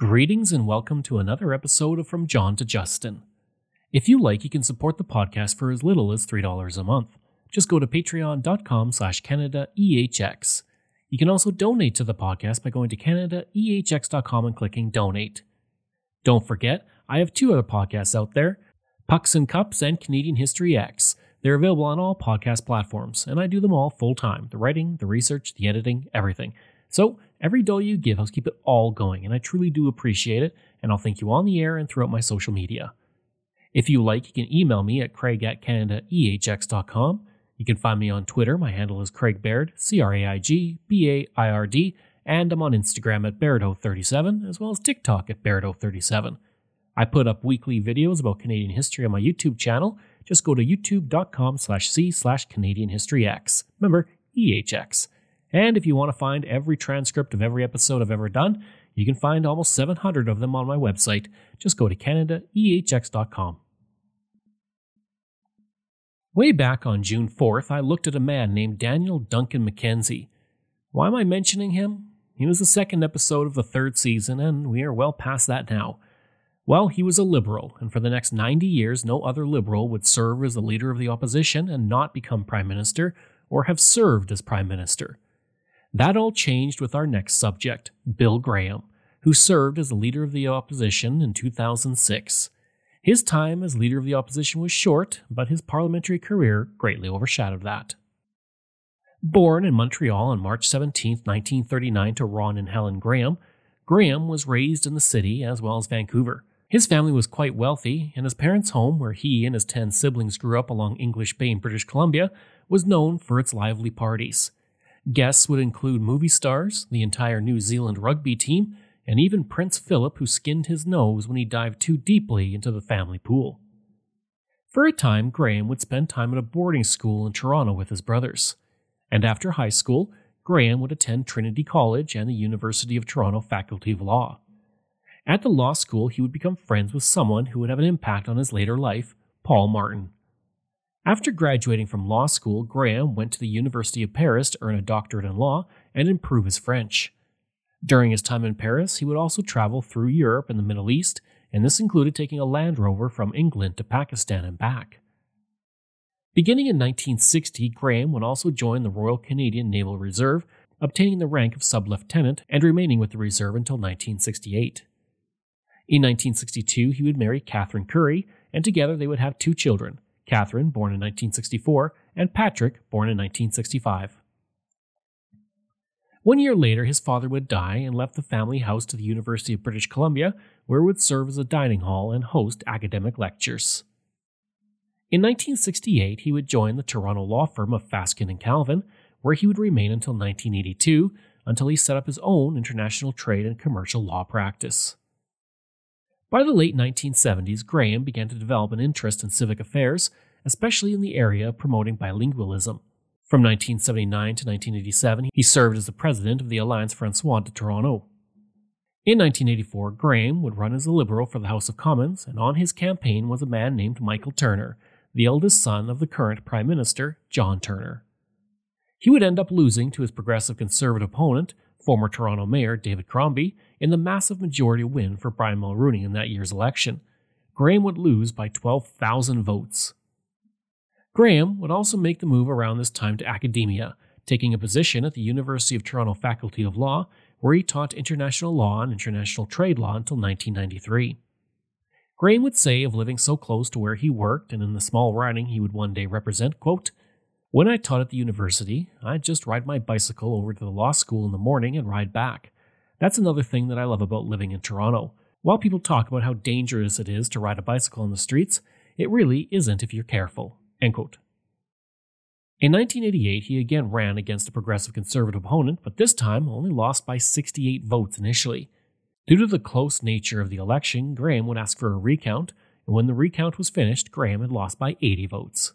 Greetings and welcome to another episode of From John to Justin. If you like, you can support the podcast for as little as $3 a month. Just go to patreon.com slash CanadaEHX. You can also donate to the podcast by going to CanadaEHX.com and clicking donate. Don't forget, I have two other podcasts out there, Pucks and Cups and Canadian History X. They're available on all podcast platforms, and I do them all full time the writing, the research, the editing, everything. So every dollar you give helps keep it all going, and I truly do appreciate it, and I'll thank you on the air and throughout my social media. If you like, you can email me at craig at canadaehx.com. You can find me on Twitter. My handle is Craig Baird, C R A I G B A I R D, and I'm on Instagram at Bairdo37, as well as TikTok at Bairdo37. I put up weekly videos about Canadian history on my YouTube channel. Just go to youtube.com slash c slash Canadian History X. Remember, EHX. And if you want to find every transcript of every episode I've ever done, you can find almost 700 of them on my website. Just go to CanadaEHX.com. Way back on June 4th, I looked at a man named Daniel Duncan Mackenzie. Why am I mentioning him? He was the second episode of the third season, and we are well past that now. Well, he was a liberal, and for the next 90 years, no other liberal would serve as the leader of the opposition and not become prime minister or have served as prime minister. That all changed with our next subject, Bill Graham, who served as the leader of the opposition in 2006. His time as leader of the opposition was short, but his parliamentary career greatly overshadowed that. Born in Montreal on March 17, 1939, to Ron and Helen Graham, Graham was raised in the city as well as Vancouver. His family was quite wealthy, and his parents' home, where he and his ten siblings grew up along English Bay in British Columbia, was known for its lively parties. Guests would include movie stars, the entire New Zealand rugby team, and even Prince Philip, who skinned his nose when he dived too deeply into the family pool. For a time, Graham would spend time at a boarding school in Toronto with his brothers. And after high school, Graham would attend Trinity College and the University of Toronto Faculty of Law. At the law school, he would become friends with someone who would have an impact on his later life, Paul Martin. After graduating from law school, Graham went to the University of Paris to earn a doctorate in law and improve his French. During his time in Paris, he would also travel through Europe and the Middle East, and this included taking a Land Rover from England to Pakistan and back. Beginning in 1960, Graham would also join the Royal Canadian Naval Reserve, obtaining the rank of sub lieutenant and remaining with the reserve until 1968. In 1962, he would marry Catherine Curry, and together they would have two children, Catherine, born in 1964, and Patrick, born in 1965. One year later, his father would die and left the family house to the University of British Columbia, where it would serve as a dining hall and host academic lectures. In 1968, he would join the Toronto law firm of Fasken and Calvin, where he would remain until 1982, until he set up his own international trade and commercial law practice. By the late 1970s, Graham began to develop an interest in civic affairs, especially in the area of promoting bilingualism. From 1979 to 1987, he served as the president of the Alliance Francoise de Toronto. In 1984, Graham would run as a Liberal for the House of Commons, and on his campaign was a man named Michael Turner, the eldest son of the current Prime Minister, John Turner. He would end up losing to his progressive conservative opponent, former Toronto Mayor David Crombie, in the massive majority win for Brian Mulroney in that year's election. Graham would lose by 12,000 votes. Graham would also make the move around this time to academia, taking a position at the University of Toronto Faculty of Law, where he taught international law and international trade law until 1993. Graham would say of living so close to where he worked and in the small riding he would one day represent, quote, When I taught at the university, I'd just ride my bicycle over to the law school in the morning and ride back. That's another thing that I love about living in Toronto. While people talk about how dangerous it is to ride a bicycle on the streets, it really isn't if you're careful. In 1988, he again ran against a progressive conservative opponent, but this time only lost by 68 votes initially. Due to the close nature of the election, Graham would ask for a recount, and when the recount was finished, Graham had lost by 80 votes.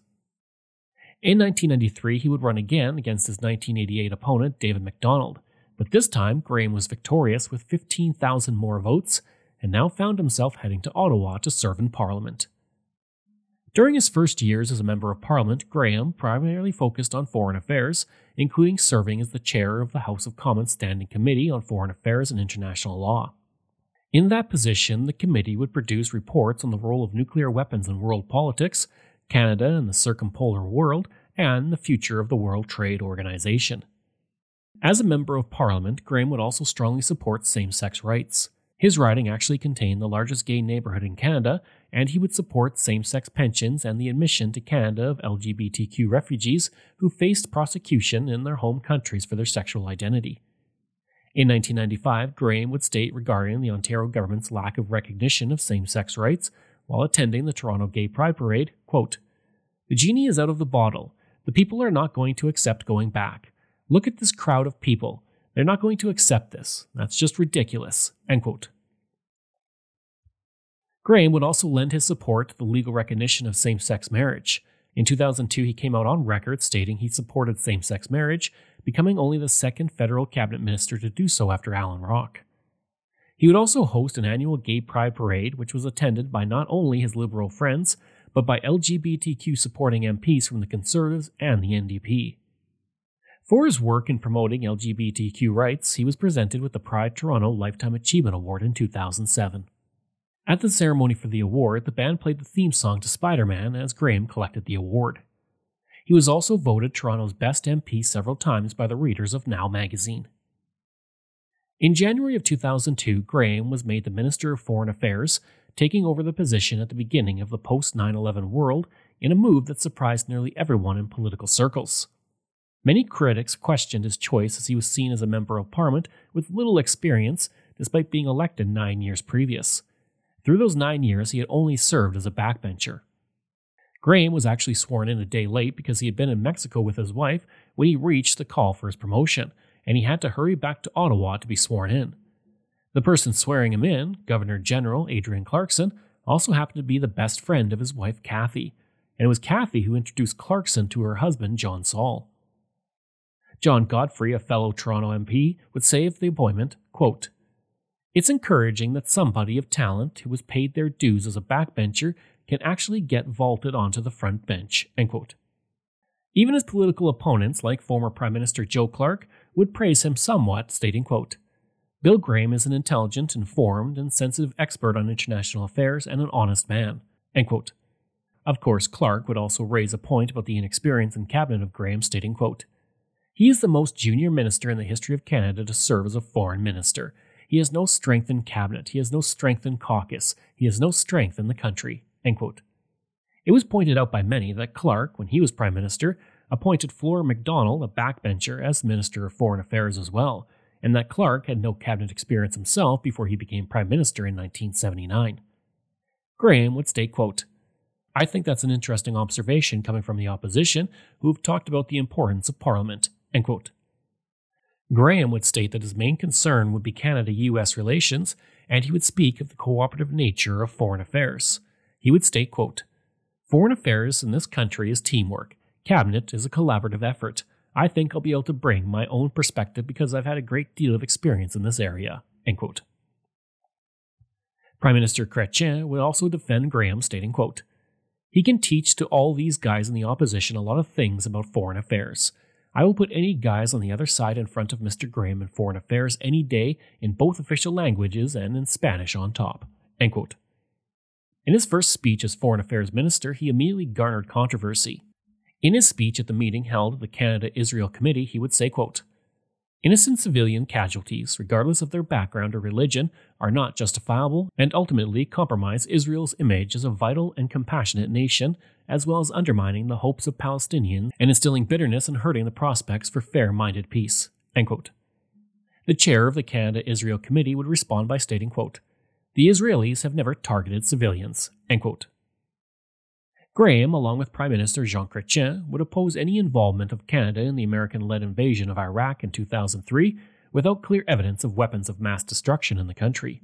In 1993, he would run again against his 1988 opponent, David MacDonald. But this time, Graham was victorious with 15,000 more votes and now found himself heading to Ottawa to serve in Parliament. During his first years as a Member of Parliament, Graham primarily focused on foreign affairs, including serving as the chair of the House of Commons Standing Committee on Foreign Affairs and International Law. In that position, the committee would produce reports on the role of nuclear weapons in world politics, Canada and the circumpolar world, and the future of the World Trade Organization. As a member of parliament, Graham would also strongly support same sex rights. His riding actually contained the largest gay neighborhood in Canada, and he would support same sex pensions and the admission to Canada of LGBTQ refugees who faced prosecution in their home countries for their sexual identity. In 1995, Graham would state regarding the Ontario government's lack of recognition of same sex rights while attending the Toronto Gay Pride Parade quote, The genie is out of the bottle. The people are not going to accept going back. Look at this crowd of people. They're not going to accept this. That's just ridiculous. End quote. Graham would also lend his support to the legal recognition of same sex marriage. In 2002, he came out on record stating he supported same sex marriage, becoming only the second federal cabinet minister to do so after Alan Rock. He would also host an annual gay pride parade, which was attended by not only his liberal friends, but by LGBTQ supporting MPs from the Conservatives and the NDP. For his work in promoting LGBTQ rights, he was presented with the Pride Toronto Lifetime Achievement Award in 2007. At the ceremony for the award, the band played the theme song to Spider Man as Graham collected the award. He was also voted Toronto's best MP several times by the readers of Now magazine. In January of 2002, Graham was made the Minister of Foreign Affairs, taking over the position at the beginning of the post 9 11 world in a move that surprised nearly everyone in political circles. Many critics questioned his choice as he was seen as a member of parliament with little experience despite being elected nine years previous. Through those nine years, he had only served as a backbencher. Graham was actually sworn in a day late because he had been in Mexico with his wife when he reached the call for his promotion, and he had to hurry back to Ottawa to be sworn in. The person swearing him in, Governor General Adrienne Clarkson, also happened to be the best friend of his wife Kathy, and it was Kathy who introduced Clarkson to her husband John Saul. John Godfrey, a fellow Toronto MP, would say of the appointment, quote, It's encouraging that somebody of talent who was paid their dues as a backbencher can actually get vaulted onto the front bench. Even his political opponents, like former Prime Minister Joe Clark, would praise him somewhat, stating, quote, Bill Graham is an intelligent, informed, and sensitive expert on international affairs and an honest man. Of course, Clark would also raise a point about the inexperience in cabinet of Graham, stating, quote, he is the most junior minister in the history of Canada to serve as a foreign minister. He has no strength in cabinet. He has no strength in caucus. He has no strength in the country. It was pointed out by many that Clark, when he was Prime Minister, appointed Flora Macdonald, a backbencher, as Minister of Foreign Affairs as well, and that Clark had no cabinet experience himself before he became Prime Minister in 1979. Graham would state, quote, I think that's an interesting observation coming from the opposition, who have talked about the importance of Parliament. Graham would state that his main concern would be Canada US relations, and he would speak of the cooperative nature of foreign affairs. He would state, quote, Foreign affairs in this country is teamwork. Cabinet is a collaborative effort. I think I'll be able to bring my own perspective because I've had a great deal of experience in this area. End quote. Prime Minister Chrétien would also defend Graham, stating, quote, He can teach to all these guys in the opposition a lot of things about foreign affairs. I will put any guys on the other side in front of Mr. Graham in foreign affairs any day in both official languages and in Spanish on top. In his first speech as Foreign Affairs Minister, he immediately garnered controversy. In his speech at the meeting held at the Canada Israel Committee, he would say, quote, Innocent civilian casualties, regardless of their background or religion, are not justifiable and ultimately compromise Israel's image as a vital and compassionate nation, as well as undermining the hopes of Palestinians and instilling bitterness and hurting the prospects for fair minded peace. The chair of the Canada Israel Committee would respond by stating, quote, The Israelis have never targeted civilians. Graham, along with Prime Minister Jean Chrétien, would oppose any involvement of Canada in the American led invasion of Iraq in 2003 without clear evidence of weapons of mass destruction in the country.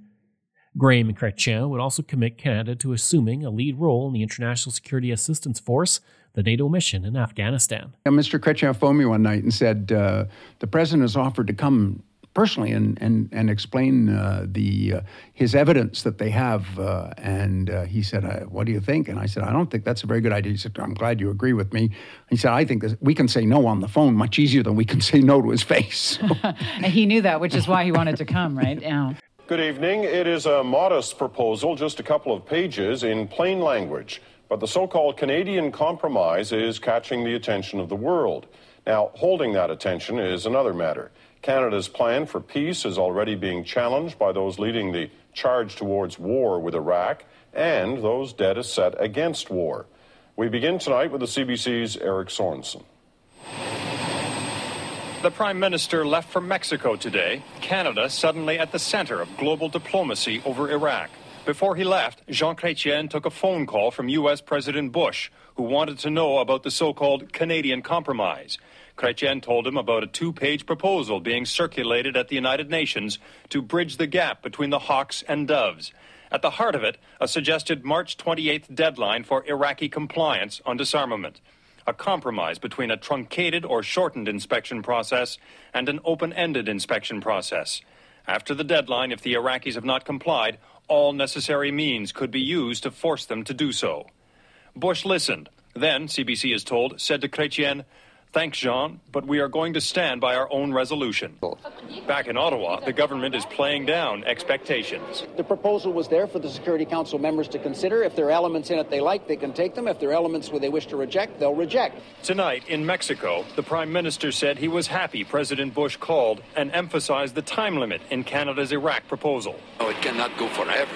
Graham and Chrétien would also commit Canada to assuming a lead role in the International Security Assistance Force, the NATO mission in Afghanistan. Mr. Chrétien phoned me one night and said, uh, The president has offered to come personally and and and explain uh, the uh, his evidence that they have. Uh, and uh, he said, uh, "What do you think?" And I said, "I don't think that's a very good idea." He said, "I'm glad you agree with me." He said, "I think we can say no on the phone much easier than we can say no to his face." and he knew that, which is why he wanted to come, right? Yeah. Good evening. It is a modest proposal, just a couple of pages in plain language. But the so called Canadian Compromise is catching the attention of the world. Now, holding that attention is another matter. Canada's plan for peace is already being challenged by those leading the charge towards war with Iraq and those dead as set against war. We begin tonight with the CBC's Eric Sorensen. The Prime Minister left for Mexico today, Canada suddenly at the center of global diplomacy over Iraq. Before he left, Jean Chrétien took a phone call from U.S. President Bush, who wanted to know about the so called Canadian Compromise. Chrétien told him about a two page proposal being circulated at the United Nations to bridge the gap between the hawks and doves. At the heart of it, a suggested March 28th deadline for Iraqi compliance on disarmament a compromise between a truncated or shortened inspection process and an open ended inspection process. After the deadline, if the Iraqis have not complied, all necessary means could be used to force them to do so. Bush listened. Then, CBC is told, said to Chrétien, Thanks, Jean, but we are going to stand by our own resolution. Back in Ottawa, the government is playing down expectations. The proposal was there for the Security Council members to consider. If there are elements in it they like, they can take them. If there are elements where they wish to reject, they'll reject. Tonight in Mexico, the Prime Minister said he was happy President Bush called and emphasized the time limit in Canada's Iraq proposal. Oh, it cannot go forever.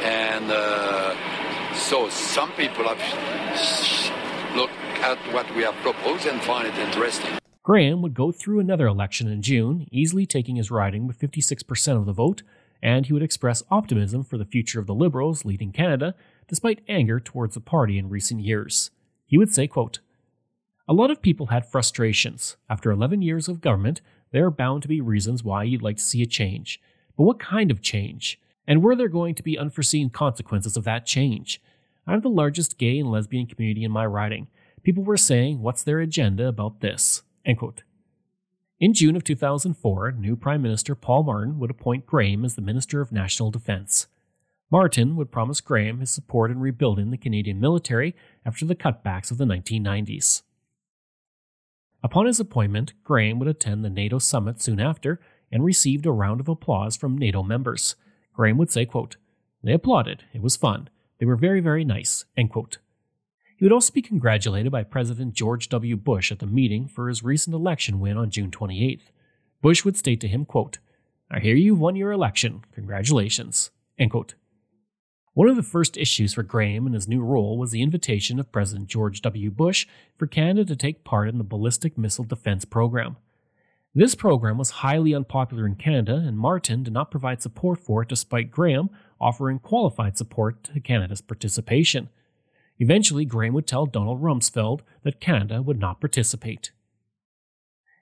And uh, so some people have looked at what we have proposed and find it interesting. Graham would go through another election in June, easily taking his riding with 56% of the vote, and he would express optimism for the future of the Liberals leading Canada, despite anger towards the party in recent years. He would say, quote, A lot of people had frustrations. After 11 years of government, there are bound to be reasons why you'd like to see a change. But what kind of change? And were there going to be unforeseen consequences of that change? I'm the largest gay and lesbian community in my riding, people were saying, What's their agenda about this? In June of 2004, new Prime Minister Paul Martin would appoint Graham as the Minister of National Defence. Martin would promise Graham his support in rebuilding the Canadian military after the cutbacks of the 1990s. Upon his appointment, Graham would attend the NATO summit soon after and received a round of applause from NATO members. Graham would say, quote, They applauded. It was fun. They were very, very nice. End quote. He would also be congratulated by President George W. Bush at the meeting for his recent election win on June 28th. Bush would state to him, quote, I hear you won your election. Congratulations. End quote. One of the first issues for Graham in his new role was the invitation of President George W. Bush for Canada to take part in the Ballistic Missile Defense Program. This program was highly unpopular in Canada, and Martin did not provide support for it despite Graham offering qualified support to Canada's participation. Eventually, Graham would tell Donald Rumsfeld that Canada would not participate.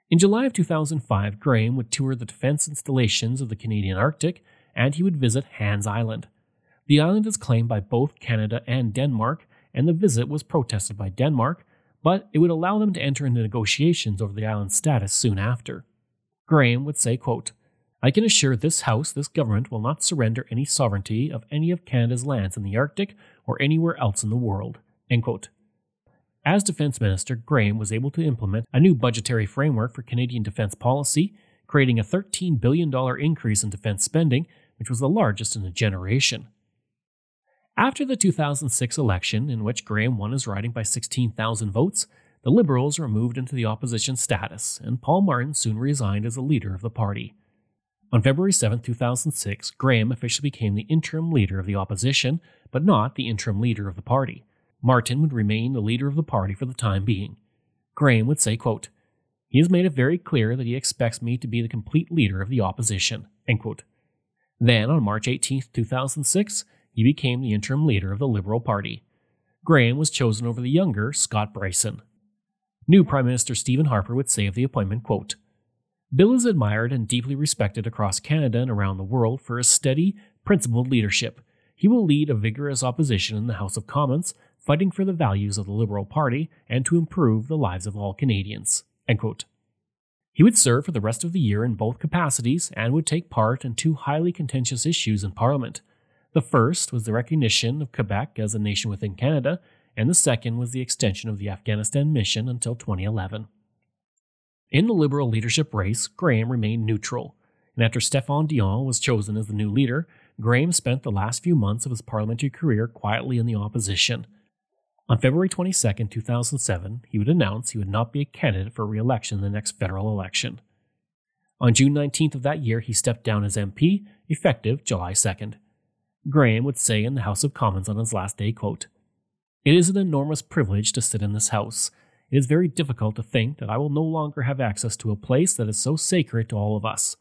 In July of 2005, Graham would tour the defense installations of the Canadian Arctic and he would visit Hans Island. The island is claimed by both Canada and Denmark, and the visit was protested by Denmark, but it would allow them to enter into negotiations over the island's status soon after. Graham would say, quote, I can assure this House this government will not surrender any sovereignty of any of Canada's lands in the Arctic or anywhere else in the world. As Defence Minister, Graham was able to implement a new budgetary framework for Canadian defence policy, creating a $13 billion increase in defence spending, which was the largest in a generation. After the 2006 election, in which Graham won his riding by 16,000 votes, the Liberals were moved into the opposition status, and Paul Martin soon resigned as the leader of the party. On February 7, 2006, Graham officially became the interim leader of the opposition, but not the interim leader of the party. Martin would remain the leader of the party for the time being. Graham would say, quote, He has made it very clear that he expects me to be the complete leader of the opposition. Then, on March 18, 2006, he became the interim leader of the Liberal Party. Graham was chosen over the younger Scott Brison. New Prime Minister Stephen Harper would say of the appointment, quote, Bill is admired and deeply respected across Canada and around the world for his steady, principled leadership. He will lead a vigorous opposition in the House of Commons, fighting for the values of the Liberal Party and to improve the lives of all Canadians. He would serve for the rest of the year in both capacities and would take part in two highly contentious issues in Parliament. The first was the recognition of Quebec as a nation within Canada, and the second was the extension of the Afghanistan mission until 2011. In the Liberal leadership race, Graham remained neutral. And after Stephane Dion was chosen as the new leader, Graham spent the last few months of his parliamentary career quietly in the opposition. On February 22, 2007, he would announce he would not be a candidate for re election in the next federal election. On June 19th of that year, he stepped down as MP, effective July 2nd. Graham would say in the House of Commons on his last day, quote, It is an enormous privilege to sit in this House. It is very difficult to think that I will no longer have access to a place that is so sacred to all of us.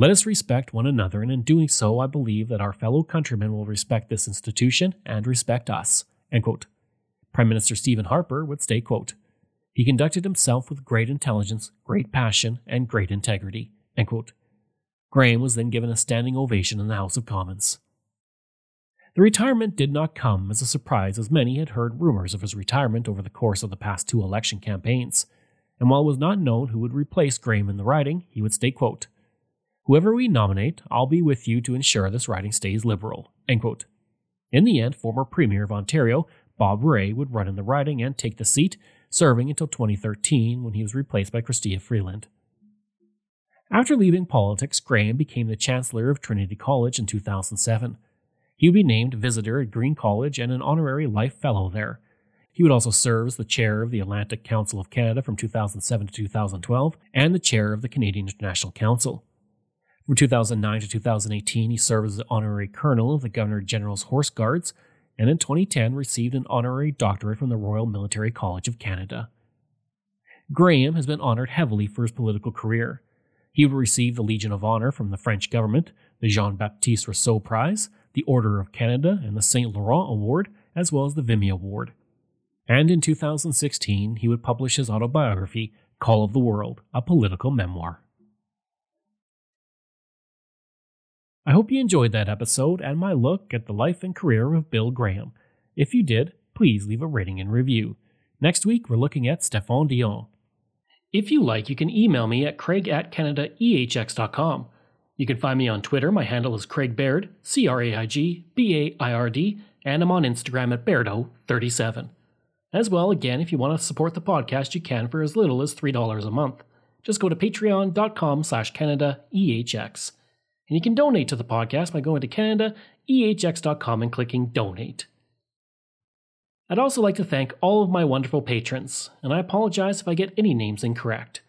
Let us respect one another, and in doing so, I believe that our fellow countrymen will respect this institution and respect us. Prime Minister Stephen Harper would state, quote, He conducted himself with great intelligence, great passion, and great integrity. Graham was then given a standing ovation in the House of Commons. The retirement did not come as a surprise, as many had heard rumors of his retirement over the course of the past two election campaigns. And while it was not known who would replace Graham in the riding, he would state, quote, Whoever we nominate, I'll be with you to ensure this riding stays liberal. In the end, former Premier of Ontario, Bob Rae, would run in the riding and take the seat, serving until 2013 when he was replaced by Chrystia Freeland. After leaving politics, Graham became the Chancellor of Trinity College in 2007. He would be named visitor at Green College and an honorary life fellow there. He would also serve as the chair of the Atlantic Council of Canada from 2007 to 2012 and the chair of the Canadian International Council. From 2009 to 2018, he served as the honorary colonel of the Governor General's Horse Guards, and in 2010 received an honorary doctorate from the Royal Military College of Canada. Graham has been honored heavily for his political career. He would receive the Legion of Honor from the French government, the Jean Baptiste Rousseau Prize, the Order of Canada, and the St. Laurent Award, as well as the Vimy Award. And in 2016, he would publish his autobiography, Call of the World, a political memoir. I hope you enjoyed that episode and my look at the life and career of Bill Graham. If you did, please leave a rating and review. Next week, we're looking at Stephane Dion. If you like, you can email me at craig at canadaehx.com. You can find me on Twitter. My handle is Craig Baird, C R A I G B A I R D, and I'm on Instagram at Bairdo37. As well, again, if you want to support the podcast, you can for as little as $3 a month. Just go to patreon.com slash CanadaEHX. And you can donate to the podcast by going to CanadaEHX.com and clicking Donate. I'd also like to thank all of my wonderful patrons, and I apologize if I get any names incorrect.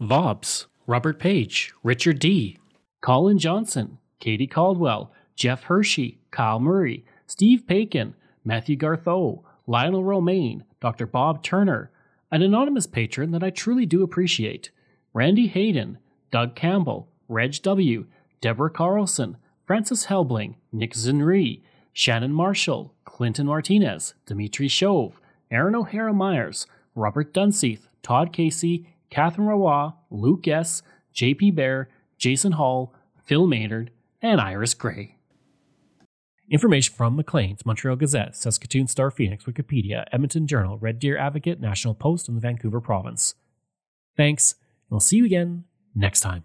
Vobs, Robert Page, Richard D., Colin Johnson, Katie Caldwell, Jeff Hershey, Kyle Murray, Steve Paikin, Matthew Gartho, Lionel Romaine, Dr. Bob Turner, an anonymous patron that I truly do appreciate, Randy Hayden, Doug Campbell, Reg W., Deborah Carlson, Francis Helbling, Nick Zinri, Shannon Marshall, Clinton Martinez, Dimitri Shove, Aaron O'Hara Myers, Robert Dunseith, Todd Casey, Catherine Rawa, Luke S., JP Bear, Jason Hall, Phil Maynard, and Iris Gray. Information from Maclean's, Montreal Gazette, Saskatoon Star Phoenix, Wikipedia, Edmonton Journal, Red Deer Advocate, National Post, and the Vancouver Province. Thanks, and we'll see you again next time.